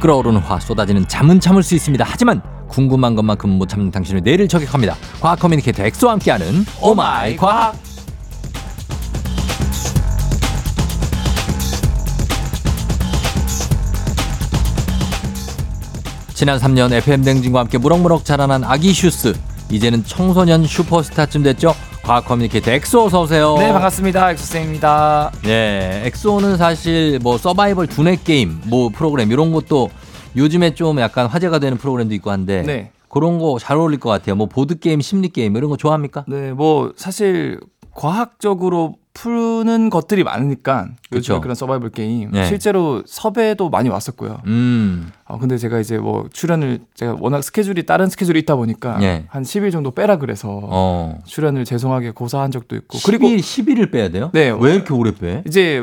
끓어오르는 화 쏟아지는 잠은 참을 수 있습니다. 하지만 궁금한 것만큼 못 참는 당신을 내일 저격합니다. 과학 커뮤니케이터 엑소와 함께하는 오마이 과학. 지난 3년 FM 대행진과 함께 무럭무럭 자라난 아기 슈스 이제는 청소년 슈퍼스타쯤 됐죠. 과학 커뮤니케이터 엑소 어서 오세요. 네 반갑습니다 엑소쌤입니다 네, 엑소는 사실 뭐 서바이벌 두뇌 게임 뭐 프로그램 이런 것도 요즘에 좀 약간 화제가 되는 프로그램도 있고 한데 네. 그런 거 잘 어울릴 것 같아요. 뭐 보드 게임, 심리 게임 이런 거 좋아합니까? 네 뭐 사실 과학적으로 푸는 것들이 많으니까. 요즘 그런 서바이벌 게임 네. 실제로 섭외도 많이 왔었고요 음, 어, 근데 제가 이제 뭐 출연을 제가 워낙 스케줄이 다른 스케줄이 있다 보니까 네. 한 10일 정도 빼라 그래서 어. 출연을 죄송하게 고사한 적도 있고 그리고 그리고 10일을 빼야 돼요? 네. 왜 이렇게 오래 빼? 이제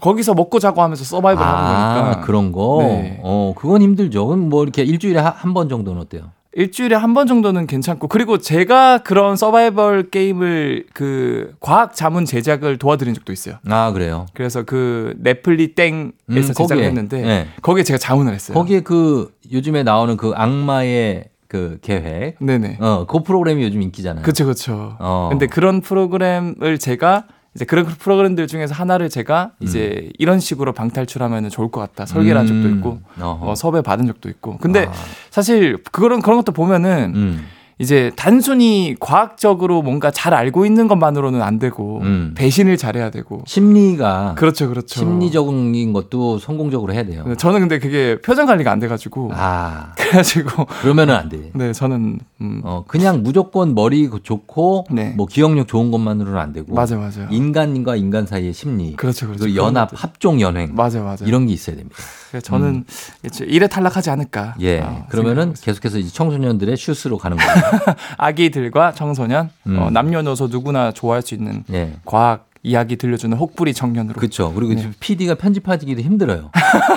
거기서 먹고 자고 하면서 서바이벌 하는 아, 거니까 그런 거. 네. 어, 그건 힘들죠. 그럼 뭐 이렇게 일주일에 한 번 정도는 어때요? 일주일에 한 번 정도는 괜찮고 그리고 제가 그런 서바이벌 게임을 그 과학 자문 제작을 도와드린 적도 있어요. 아, 그래요. 그래서 그 넷플리 땡에서 음, 제작을 거기에. 했는데 네. 거기에 제가 자문을 했어요. 거기에 그 요즘에 나오는 그 악마의 그 계획. 네네. 어, 그 프로그램이 요즘 인기잖아요. 그쵸 그쵸. 어. 근데 그런 프로그램을 제가 이제 그런 프로그램들 중에서 하나를 제가 이제 이런 식으로 방탈출하면 좋을 것 같다 설계를 한 적도 음. 있고 어허. 어, 섭외 받은 적도 있고. 근데 아. 사실 그런 그런 것도 보면은 음. 이제 단순히 과학적으로 뭔가 잘 알고 있는 것만으로는 안 되고 음. 배신을 잘해야 되고 심리가 그렇죠 그렇죠. 심리적인 것도 성공적으로 해야 돼요. 네, 저는 근데 그게 표정 관리가 안 돼가지고 아, 그래가지고 그러면은 안 돼. 네 저는 음, 어, 그냥 무조건 머리 좋고 네. 뭐 기억력 좋은 것만으로는 안 되고 맞아요 맞아요. 인간과 인간 사이의 심리 그렇죠 그렇죠. 그리고 연합. 합종 연행 맞아요 맞아요. 이런 게 있어야 됩니다. 저는 이제 일에 탈락하지 않을까. 예. 어, 그러면은 계속해서 이제 청소년들의 슈스로 가는 거예요. 아기들과 청소년 음. 어, 남녀노소 누구나 좋아할 수 있는 예. 과학 이야기 들려주는 혹부리 청년으로. 그렇죠. 그리고 네. PD가 편집하기도 힘들어요.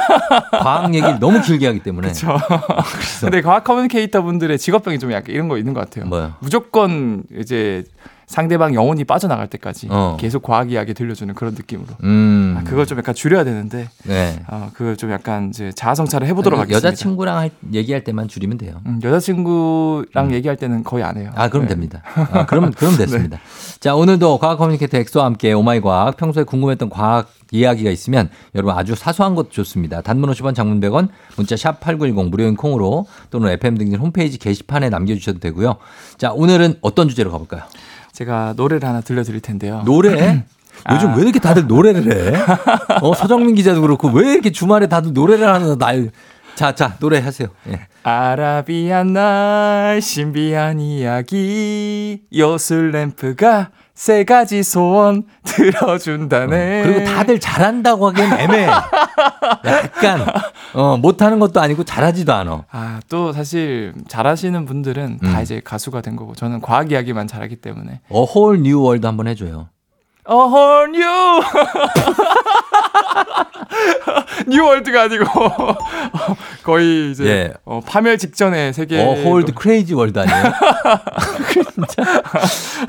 과학 얘기를 너무 길게 하기 때문에. 그렇죠. 근데 과학 커뮤니케이터 분들의 직업병이 좀 약간 이런 거 있는 것 같아요. 뭐요? 무조건 이제 상대방 영혼이 빠져나갈 때까지 어. 계속 과학 이야기 들려주는 그런 느낌으로. 음. 아, 그걸 좀 약간 줄여야 되는데 네. 어, 그걸 좀 약간 이제 자아 성찰을 해보도록 하겠습니다. 여자친구랑 할- 얘기할 때만 줄이면 돼요. 음, 여자친구랑 얘기할 때는 거의 안 해요. 아, 그럼 네. 됩니다. 아, 그럼, 그럼 됐습니다. 자, 오늘도 과학 커뮤니케이터 엑소와 함께 오마이 과학, 평소에 궁금했던 과학 이야기가 있으면 여러분 아주 사소한 것도 좋습니다. 단문 50원, 장문 100원, 문자 샵 8910 무료인 콩으로 또는 FM 등진 홈페이지 게시판에 남겨주셔도 되고요. 자, 오늘은 어떤 주제로 가볼까요? 제가 노래를 하나 들려드릴 텐데요. 노래? 요즘 아. 왜 이렇게 다들 노래를 해? 어, 서정민 기자도 그렇고 왜 이렇게 주말에 다들 노래를 하는 날. 자, 자, 노래 하세요. 예. 아라비안 날 신비한 이야기 요술 램프가 세 가지 소원 들어준다네. 그리고 다들 잘한다고 하기엔 애매해. 약간, 어, 못하는 것도 아니고 잘하지도 않아. 아, 또 사실 잘하시는 분들은 다 음. 이제 가수가 된 거고 저는 과학 이야기만 잘하기 때문에 어, whole new world 한번 해줘요. A whole new world가 아니고 거의 이제 예. 어, 파멸 직전의 세계 어, 홀드 crazy world 아니에요? 진짜.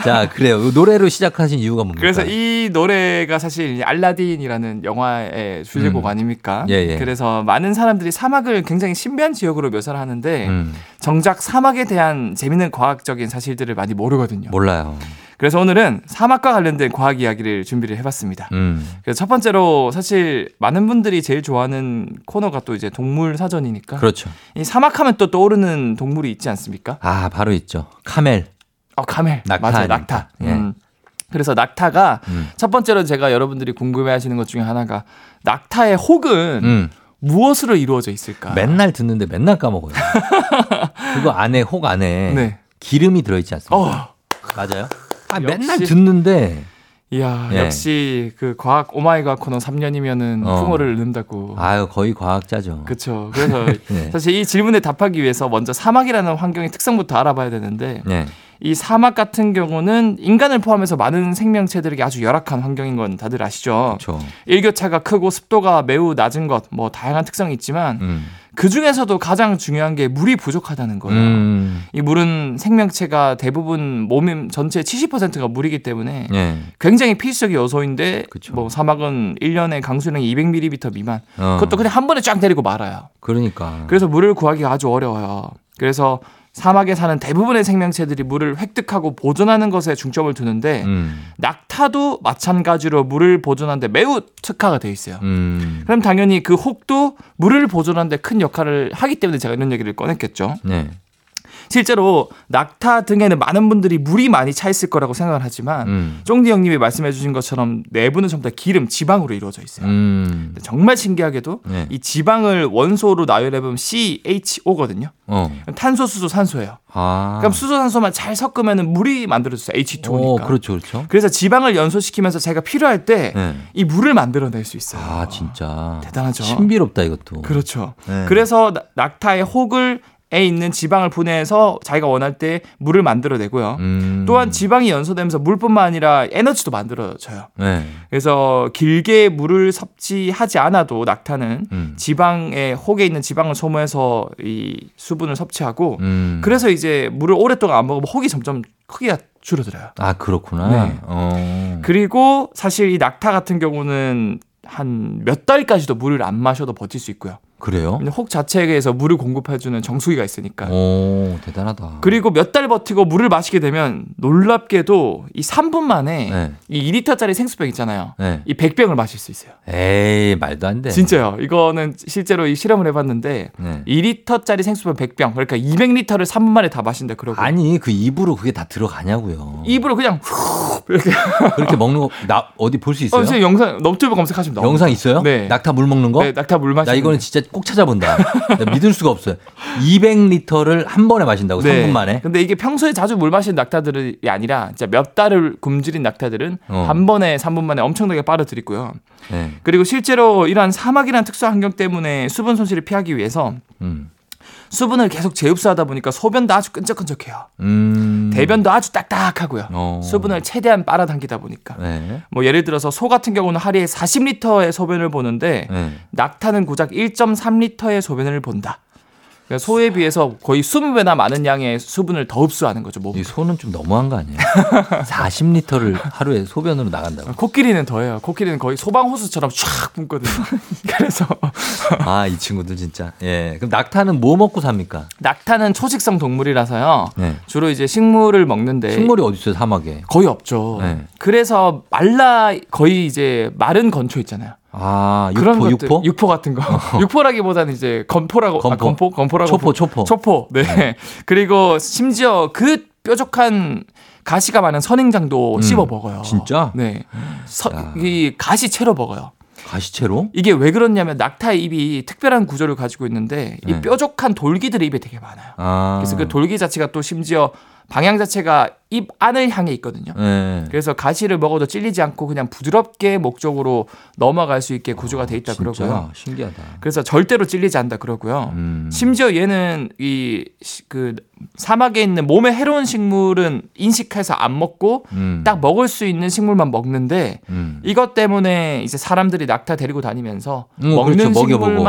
자, 그래요. 노래로 시작하신 이유가 뭡니까? 그래서 이 노래가 사실 이 알라딘이라는 영화의 주제곡 음. 아닙니까? 예, 예. 그래서 많은 사람들이 사막을 굉장히 신비한 지역으로 묘사를 하는데 음, 정작 사막에 대한 재밌는 과학적인 사실들을 많이 모르거든요. 몰라요. 그래서 오늘은 사막과 관련된 과학 이야기를 준비를 해봤습니다. 음, 그래서 첫 번째로 사실 많은 분들이 제일 좋아하는 코너가 또 이제 동물 사전이니까 그렇죠. 이 사막하면 또 떠오르는 동물이 있지 않습니까? 아, 바로 있죠. Camel. 어 camel 낙타 맞아요? 낙타. 예. 음. 그래서 낙타가 음. 첫 번째로 제가 여러분들이 궁금해하시는 것 중에 하나가 낙타의 혹은 음. 무엇으로 이루어져 있을까? 맨날 듣는데 맨날 까먹어요. 그거 안에 혹 안에 네. 기름이 들어있지 않습니까? 어 맞아요? 아. 맨날 듣는데 이야, 예. 역시 그 과학 오마이 과학 코너 3년이면은 어. 풍월을 읊는다고. 아유, 거의 과학자죠. 그렇죠. 그래서 네. 사실 이 질문에 답하기 위해서 먼저 사막이라는 환경의 특성부터 알아봐야 되는데 네. 이 사막 같은 경우는 인간을 포함해서 많은 생명체들에게 아주 열악한 환경인 건 다들 아시죠. 그렇죠. 일교차가 크고 습도가 매우 낮은 것, 뭐 다양한 특성이 있지만 음. 그 중에서도 가장 중요한 게 물이 부족하다는 거예요. 음. 이 물은 생명체가 대부분 몸 전체 70%가 물이기 때문에 예. 굉장히 필수적 요소인데 그쵸. 뭐 사막은 1년에 강수량이 200ml 미만 어. 그것도 그냥 한 번에 쫙 내리고 말아요. 그러니까. 그래서 물을 구하기가 아주 어려워요. 그래서 사막에 사는 대부분의 생명체들이 물을 획득하고 보존하는 것에 중점을 두는데 음. 낙타도 마찬가지로 물을 보존하는데 매우 특화가 돼 있어요. 음. 그럼 당연히 그 혹도 물을 보존하는데 큰 역할을 하기 때문에 제가 이런 얘기를 꺼냈겠죠. 네. 실제로 낙타 등에는 많은 분들이 물이 많이 차 있을 거라고 생각을 하지만 음. 쫑디 형님이 말씀해 주신 것처럼 내부는 전부 다 기름, 지방으로 이루어져 있어요. 음. 정말 신기하게도 네. 이 지방을 원소로 나열해 보면 CHO거든요. 어. 탄소, 수소, 산소예요. 아. 그럼 수소, 산소만 잘 섞으면 물이 만들어져요. H2O니까. 오, 그렇죠, 그렇죠. 그래서 지방을 연소시키면서 자기가 필요할 때이 네. 물을 만들어낼 수 있어요. 아, 진짜. 대단하죠. 신비롭다 이것도. 그렇죠. 네. 그래서 나- 낙타의 혹을 에 있는 지방을 분해해서 자기가 원할 때 물을 만들어내고요. 음. 또한 지방이 연소되면서 물뿐만 아니라 에너지도 만들어져요. 네. 그래서 길게 물을 섭취하지 않아도 낙타는 음. 지방의 혹에 있는 지방을 소모해서 이 수분을 섭취하고 음. 그래서 이제 물을 오랫동안 안 먹으면 혹이 점점 크기가 줄어들어요. 아, 그렇구나. 네. 어. 그리고 사실 이 낙타 같은 경우는 한 몇 달까지도 물을 안 마셔도 버틸 수 있고요. 그래요? 혹 자체에서 물을 공급해주는 정수기가 있으니까. 오, 대단하다. 그리고 몇 달 버티고 물을 마시게 되면 놀랍게도 이 3분 만에 네. 이 2리터짜리 생수병 있잖아요. 네. 이 100병을 마실 수 있어요. 에이, 말도 안 돼. 진짜요. 이거는 실제로 이 실험을 해봤는데 네. 2리터짜리 생수병 100병 그러니까 200리터를 3분 만에 다 마신다 그러고 아니, 그 입으로 그게 다 들어가냐고요. 입으로 그냥 후 이렇게 그렇게 먹는 거, 나, 어디 볼 수 있어요? 어, 영상 너튜브 검색하시면 나옵니다. 영상 있어요? 네. 낙타 물 먹는 거? 네, 낙타 물나 마시는 이거는 진짜 꼭 찾아본다. 나 믿을 수가 없어요. 200리터를 한 번에 마신다고, 3분 만에? 네. 근데 이게 평소에 자주 물 마시는 낙타들이 아니라 진짜 몇 달을 굶주린 낙타들은 어. 한 번에 3분 만에 엄청나게 빨아들이고요. 네. 그리고 실제로 이러한 사막이라는 특수 환경 때문에 수분 손실을 피하기 위해서 음. 수분을 계속 재흡수하다 보니까 소변도 아주 끈적끈적해요. 음. 대변도 아주 딱딱하고요. 어. 수분을 최대한 빨아당기다 보니까. 네. 뭐 예를 들어서 소 같은 경우는 하루에 40리터의 소변을 보는데 네. 낙타는 고작 1.3리터의 소변을 본다. 그러니까 소에 비해서 거의 20배나 많은 양의 수분을 더 흡수하는 거죠, 몸. 이 소는 좀 너무한 거 아니에요? 40리터를 하루에 소변으로 나간다고. 코끼리는 더해요. 코끼리는 거의 소방 호수처럼 쫙 뿜거든요. 그래서 아, 이 친구들 진짜. 예. 그럼 낙타는 뭐 먹고 삽니까? 낙타는 초식성 동물이라서요. 네. 주로 이제 식물을 먹는데 식물이 어디 있어요, 사막에? 거의 없죠. 네. 그래서 말라 거의 이제 마른 건초 있잖아요. 아, 육포, 그런 것들, 육포? 어. 육포 같은 거. 육포라기보다는 이제 건포라고 아, 건포? 건포 건포라고 초포, 부- 초포. 초포. 네. 그리고 심지어 그 뾰족한 가시가 많은 선행장도 음, 씹어 먹어요. 진짜? 네. 서, 야. 이 가시 채로 먹어요. 가시채로? 이게 왜 그러냐면 낙타의 입이 특별한 구조를 가지고 있는데 이 네. 뾰족한 돌기들이 입에 되게 많아요. 아. 그래서 그 돌기 자체가 또 심지어 방향 자체가 입 안을 향해 있거든요. 네. 그래서 가시를 먹어도 찔리지 않고 그냥 부드럽게 목 쪽으로 넘어갈 수 있게 구조가 돼 있다 진짜 그러고요. 신기하다. 그래서 절대로 찔리지 않다 그러고요. 음. 심지어 얘는 이 그 사막에 있는 몸에 해로운 식물은 인식해서 안 먹고 음. 딱 먹을 수 있는 식물만 먹는데 음. 이것 때문에 이제 사람들이 낙타 데리고 다니면서 음, 먹는 그렇죠. 먹여보고.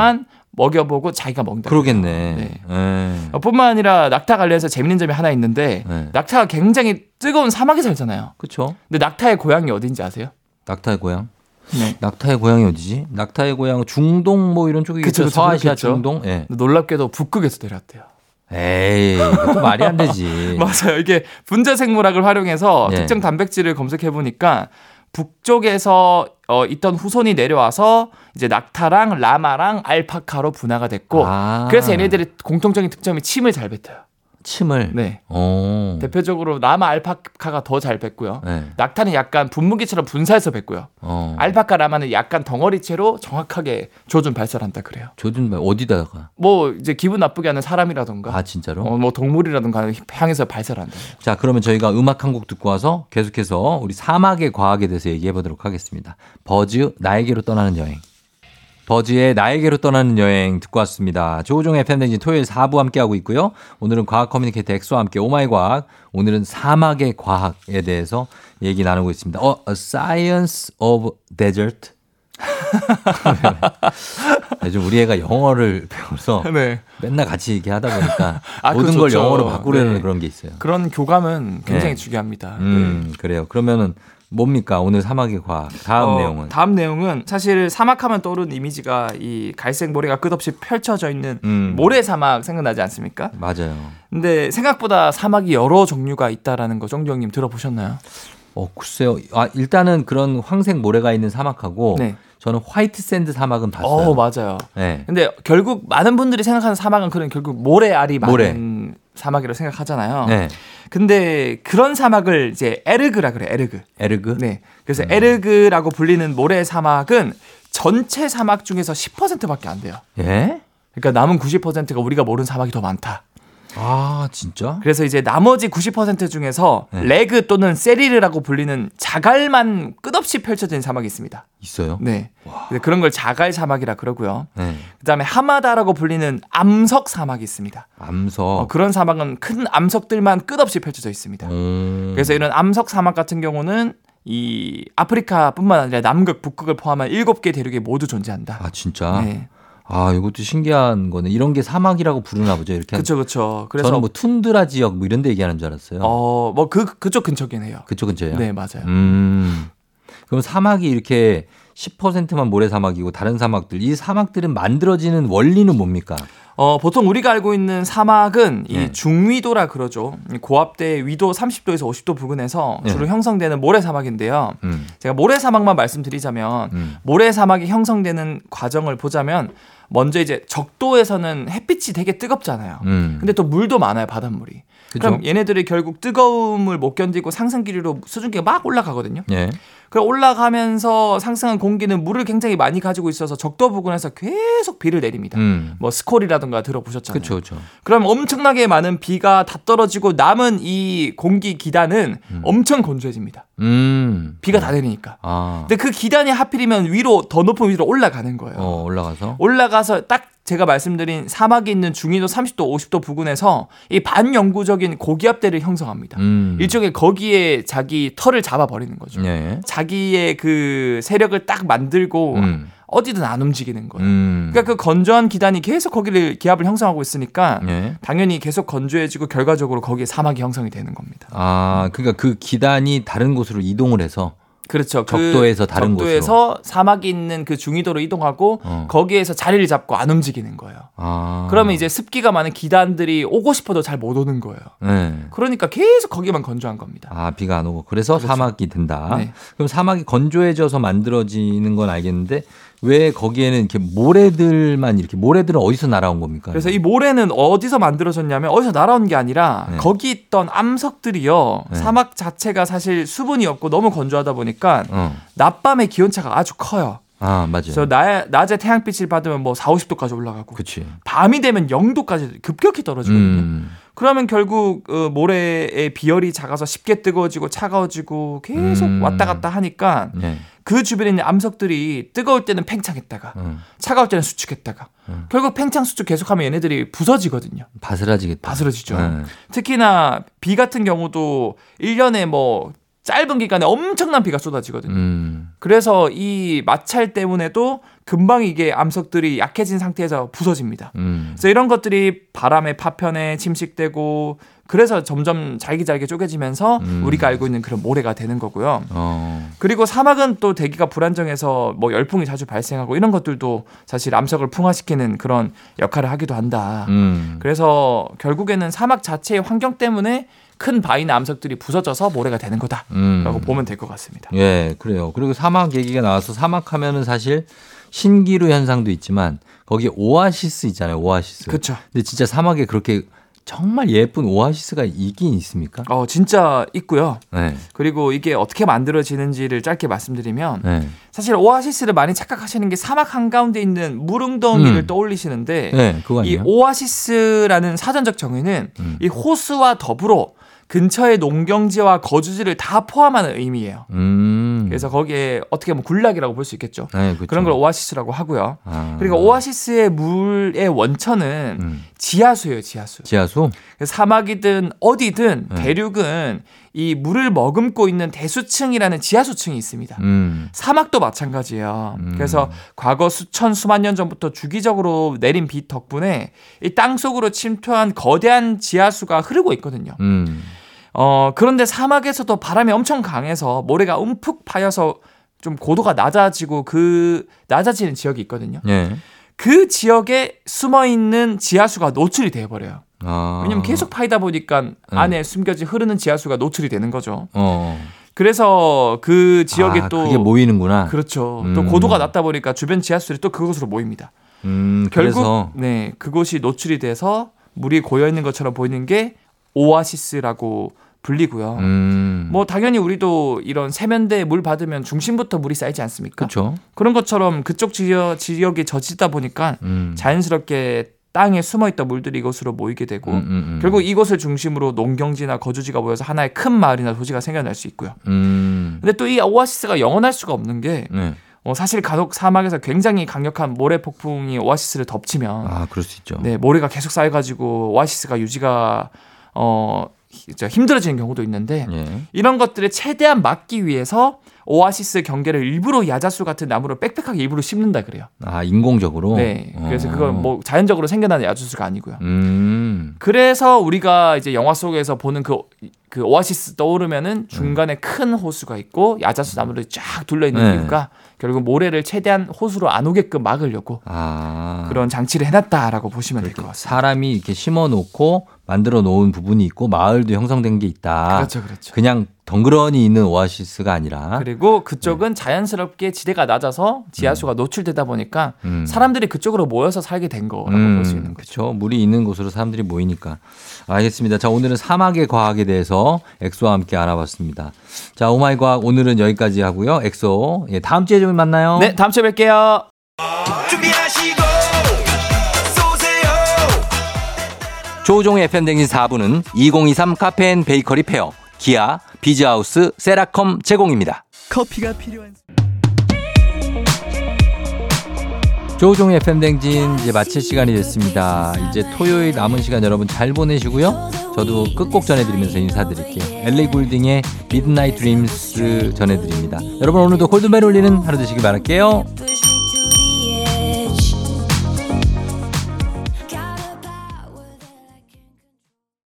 먹여보고 자기가 먹는다. 그러겠네. 네. 네. 어, 뿐만 아니라 낙타 관련해서 재밌는 점이 하나 있는데 네. 낙타가 굉장히 뜨거운 사막에 살잖아요. 그쵸? 근데 낙타의 고향이 어딘지 아세요? 낙타의 고향? 네. 낙타의 고향이 어디지? 낙타의 고향 중동 뭐 이런 쪽이겠죠. 서아시아. 중동? 예. 놀랍게도 북극에서 내려왔대요. 에이, 그것도 말이 안 되지. 맞아요. 이게 분자 생물학을 활용해서 네. 특정 단백질을 검색해 보니까 북쪽에서 어, 있던 후손이 내려와서 이제 낙타랑 라마랑 알파카로 분화가 됐고 아. 그래서 얘네들의 공통적인 특점이 침을 잘 뱉어요. 침을. 네. 어. 대표적으로 라마 알파카가 더 잘 뱉고요. 네. 낙타는 약간 분무기처럼 분사해서 뱉고요. 어. 알파카 라마는 약간 덩어리채로 정확하게 조준 발사한다 그래요. 조준 발 어디다가? 뭐 이제 기분 나쁘게 하는 사람이라던가 아 진짜로? 어, 뭐 동물이라던가 향해서 발사한다. 자, 그러면 저희가 음악 한 곡 듣고 와서 계속해서 우리 사막의 과학에 대해서 얘기해 보도록 하겠습니다. 버즈 나에게로 떠나는 여행. 버즈의 나에게로 떠나는 여행 듣고 왔습니다. 조우종의 팬데진 토요일 4부 함께하고 있고요. 오늘은 과학 커뮤니케이터 엑소와 함께 오마이 과학. 오늘은 사막의 과학에 대해서 얘기 나누고 있습니다. 어, A Science of Desert. 요즘 우리 애가 영어를 배워서 네. 맨날 같이 얘기하다 보니까 아, 모든 걸 좋죠. 영어로 바꾸려는 네. 그런 게 있어요. 그런 교감은 굉장히 네. 중요합니다. 음, 그래요. 그러면은 뭡니까? 오늘 사막의 과학. 다음 어, 내용은. 다음 내용은 사실 사막하면 떠오르는 이미지가 이 갈색 모래가 끝없이 펼쳐져 있는 음. 모래 사막 생각나지 않습니까? 맞아요. 근데 생각보다 사막이 여러 종류가 있다라는 거 정정님 들어보셨나요? 어, 글쎄요. 아, 일단은 그런 황색 모래가 있는 사막하고 네. 저는 White Sand 사막은 봤어요. 어, 맞아요. 네. 근데 결국 많은 분들이 생각하는 사막은 그런 결국 모래알이 모래. 사막이라고 생각하잖아요. 네. 근데 그런 사막을 이제 에르그라 그래, 에르그. 에르그? 네. 그래서 음. 에르그라고 불리는 모래 사막은 전체 사막 중에서 10%밖에 안 돼요. 예? 그러니까 남은 90%가 우리가 모르는 사막이 더 많다. 아, 진짜? 그래서 이제 나머지 90% 중에서 네. 레그 또는 세리르라고 불리는 자갈만 끝없이 펼쳐진 사막이 있습니다. 있어요? 네. 근데 그런 걸 자갈 사막이라 그러고요. 네. 그다음에 하마다라고 불리는 암석 사막이 있습니다. 암석. 어, 그런 사막은 큰 암석들만 끝없이 펼쳐져 있습니다. 음. 그래서 이런 암석 사막 같은 경우는 이 아프리카뿐만 아니라 남극, 북극을 포함한 7개 대륙에 모두 존재한다. 아, 진짜? 네. 아, 이것도 신기한 거네. 이런 게 사막이라고 부르나 보죠. 이렇게. 그렇죠, 그렇죠. 그래서 저는 뭐 툰드라 지역 뭐 이런 데 얘기하는 줄 알았어요. 어, 뭐 그 그쪽 근처긴 해요. 그쪽 근처예요? 네, 맞아요. 음. 그럼 사막이 이렇게 10%만 모래 사막이고 다른 사막들 이 사막들은 만들어지는 원리는 뭡니까? 어, 보통 우리가 알고 있는 사막은 네. 이 중위도라 그러죠. 이 고압대 위도 30도에서 50도 부근에서 네. 주로 형성되는 모래 사막인데요. 음. 제가 모래 사막만 말씀드리자면 음. 모래 사막이 형성되는 과정을 보자면 먼저 이제 적도에서는 햇빛이 되게 뜨겁잖아요. 음. 근데 또 물도 많아요, 바닷물이. 그죠? 그럼 얘네들이 결국 뜨거움을 못 견디고 상승 기류로 수증기가 막 올라가거든요. 예. 그럼 올라가면서 상승한 공기는 물을 굉장히 많이 가지고 있어서 적도 부근에서 계속 비를 내립니다. 음. 뭐 스콜이라든가 들어보셨잖아요. 그렇죠. 그렇죠. 그럼 엄청나게 많은 비가 다 떨어지고 남은 이 공기 기단은 엄청 건조해집니다. 음. 비가 다 내리니까. 아. 근데 그 기단이 하필이면 위로 더 높은 위로 올라가는 거예요. 어, 올라가서 올라가서 딱 제가 말씀드린 사막에 있는 중위도 30도, 50도 부근에서 이 반영구적인 고기압대를 형성합니다. 음. 일종의 거기에 자기 털을 잡아 버리는 거죠. 예. 자기의 그 세력을 딱 만들고 음. 어디든 안 움직이는 거예요. 음. 그러니까 그 건조한 기단이 계속 거기를 기압을 형성하고 있으니까 예. 당연히 계속 건조해지고 결과적으로 거기에 사막이 형성이 되는 겁니다. 아, 그러니까 그 기단이 다른 곳으로 이동을 해서 그렇죠. 그 적도에서 다른 적도에서 사막이 있는 그 중위도로 이동하고 어. 거기에서 자리를 잡고 안 움직이는 거예요. 아. 그러면 이제 습기가 많은 기단들이 오고 싶어도 잘 못 오는 거예요. 네. 그러니까 계속 거기만 건조한 겁니다. 아, 비가 안 오고 그래서 그렇죠. 사막이 된다. 네. 그럼 사막이 건조해져서 만들어지는 건 알겠는데 왜 거기에는 이렇게 모래들만 이렇게 모래들은 어디서 날아온 겁니까? 그래서 이 모래는 어디서 만들어졌냐면 어디서 날아온 게 아니라 네. 거기 있던 암석들이요. 네. 사막 자체가 사실 수분이 없고 너무 건조하다 보니까 어. 낮밤의 기온차가 아주 커요. 아, 맞아요. 그래서 나, 낮에 태양빛을 받으면 뭐 4, 50도까지 올라가고 그치. 밤이 되면 0도까지 급격히 떨어지거든요. 음. 그러면 결국 어, 모래의 비열이 작아서 쉽게 뜨거워지고 차가워지고 계속 음. 왔다 갔다 하니까 네. 그 주변에 있는 암석들이 뜨거울 때는 팽창했다가 음. 차가울 때는 수축했다가 음. 결국 팽창 수축 계속하면 얘네들이 부서지거든요. 바스라지겠다. 바스러지죠. 네. 특히나 비 같은 경우도 1년에 뭐 짧은 기간에 엄청난 비가 쏟아지거든요. 음. 그래서 이 마찰 때문에도 금방 이게 암석들이 약해진 상태에서 부서집니다. 음. 그래서 이런 것들이 바람의 파편에 침식되고 그래서 점점 잘게 쪼개지면서 음. 우리가 알고 있는 그런 모래가 되는 거고요. 어. 그리고 사막은 또 대기가 불안정해서 뭐 열풍이 자주 발생하고 이런 것들도 사실 암석을 풍화시키는 그런 역할을 하기도 한다. 음. 그래서 결국에는 사막 자체의 환경 때문에 큰 바위나 암석들이 부서져서 모래가 되는 거다라고 음. 보면 될 것 같습니다. 예, 그래요. 그리고 사막 얘기가 나와서 사막 하면은 사실 신기루 현상도 있지만 거기 오아시스 있잖아요. 오아시스. 그렇죠. 근데 진짜 사막에 그렇게 정말 예쁜 오아시스가 있긴 있습니까? 어, 진짜 있고요. 네. 그리고 이게 어떻게 만들어지는지를 짧게 말씀드리면 네. 사실 오아시스를 많이 착각하시는 게 사막 한가운데 있는 물웅덩이를 음. 떠올리시는데 네, 이? 오아시스라는 사전적 정의는 음. 이 호수와 더불어 근처의 농경지와 거주지를 다 포함하는 의미예요. 음. 그래서 거기에 어떻게 보면 군락이라고 볼 수 있겠죠. 네, 그쵸. 그런 걸 오아시스라고 하고요. 아. 그리고 오아시스의 물의 원천은 음. 지하수예요, 지하수. 지하수? 그래서 사막이든 어디든 네. 대륙은 이 물을 머금고 있는 대수층이라는 지하수층이 있습니다. 음. 사막도 마찬가지예요. 음. 그래서 과거 수천 수만 년 전부터 주기적으로 내린 비 덕분에 이 땅 속으로 침투한 거대한 지하수가 흐르고 있거든요. 음. 어, 그런데 사막에서도 바람이 엄청 강해서 모래가 움푹 파여서 좀 고도가 낮아지고 그 낮아지는 지역이 있거든요. 예. 그 지역에 숨어 있는 지하수가 노출이 돼 버려요. 아. 왜냐면 계속 파이다 보니까 네. 안에 숨겨진 흐르는 지하수가 노출이 되는 거죠. 어. 그래서 그 지역에 아, 또 그게 모이는구나. 그렇죠. 또 음. 고도가 낮다 보니까 주변 지하수들이 또 그곳으로 모입니다. 음, 결국 그래서 네 그곳이 노출이 돼서 물이 고여 있는 것처럼 보이는 게 오아시스라고 불리고요. 음. 뭐 당연히 우리도 이런 세면대에 물 받으면 중심부터 물이 쌓이지 않습니까? 그렇죠. 그런 것처럼 그쪽 지역 지역이 젖히다 보니까 음. 자연스럽게 땅에 숨어 있던 물들이 이곳으로 모이게 되고 음, 음, 음. 결국 이곳을 중심으로 농경지나 거주지가 모여서 하나의 큰 마을이나 도시가 생겨날 수 있고요. 음. 근데 또 이 오아시스가 영원할 수가 없는 게 네. 어, 사실 간혹 사막에서 굉장히 강력한 모래 폭풍이 오아시스를 덮치면 아, 그럴 수 있죠. 네 모래가 계속 쌓여 가지고 오아시스가 유지가 어 히- 힘들어지는 경우도 있는데 예. 이런 것들을 최대한 막기 위해서 오아시스 경계를 일부러 야자수 같은 나무를 빽빽하게 일부러 심는다 그래요. 아, 인공적으로. 네, 그래서 어. 그건 뭐 자연적으로 생겨나는 야자수가 아니고요. 음. 그래서 우리가 이제 영화 속에서 보는 그, 그 오아시스 떠오르면은 중간에 큰 호수가 있고 야자수 나무들이 쫙 둘러 있는 네. 이유가 결국 모래를 최대한 호수로 안 오게끔 막으려고 아. 그런 장치를 해놨다라고 보시면 될 것 같습니다. 사람이 이렇게 심어 놓고 만들어 놓은 부분이 있고 마을도 형성된 게 있다. 그렇죠, 그렇죠. 그냥 덩그러니 있는 오아시스가 아니라 그리고 그쪽은 자연스럽게 지대가 낮아서 지하수가 노출되다 보니까 음. 사람들이 그쪽으로 모여서 살게 된 거라고 볼수 있는 거죠. 그렇죠. 물이 있는 곳으로 사람들이 모이니까. 알겠습니다. 자, 오늘은 사막의 과학에 대해서 엑소와 함께 알아봤습니다. 자, 오마이 과학 오늘은 여기까지 하고요. 엑소. 예, 다음 주에 좀 만나요. 네, 다음 주에 뵐게요. 준비하시고 쏘세요 조우종의 FM대행진 4부는 2023 카페 앤 베이커리 페어, 기아, 비즈하우스, 세라컴 제공입니다. 커피가 필요한 조우종의 FM대행진 이제 마칠 시간이 됐습니다. 이제 토요일 남은 시간 여러분 잘 보내시고요. 저도 끝곡 전해드리면서 인사드릴게요. 엘리 굴딩의 미드나잇 드림스 전해드립니다. 여러분 오늘도 골든벨 울리는 하루 되시길 바랄게요.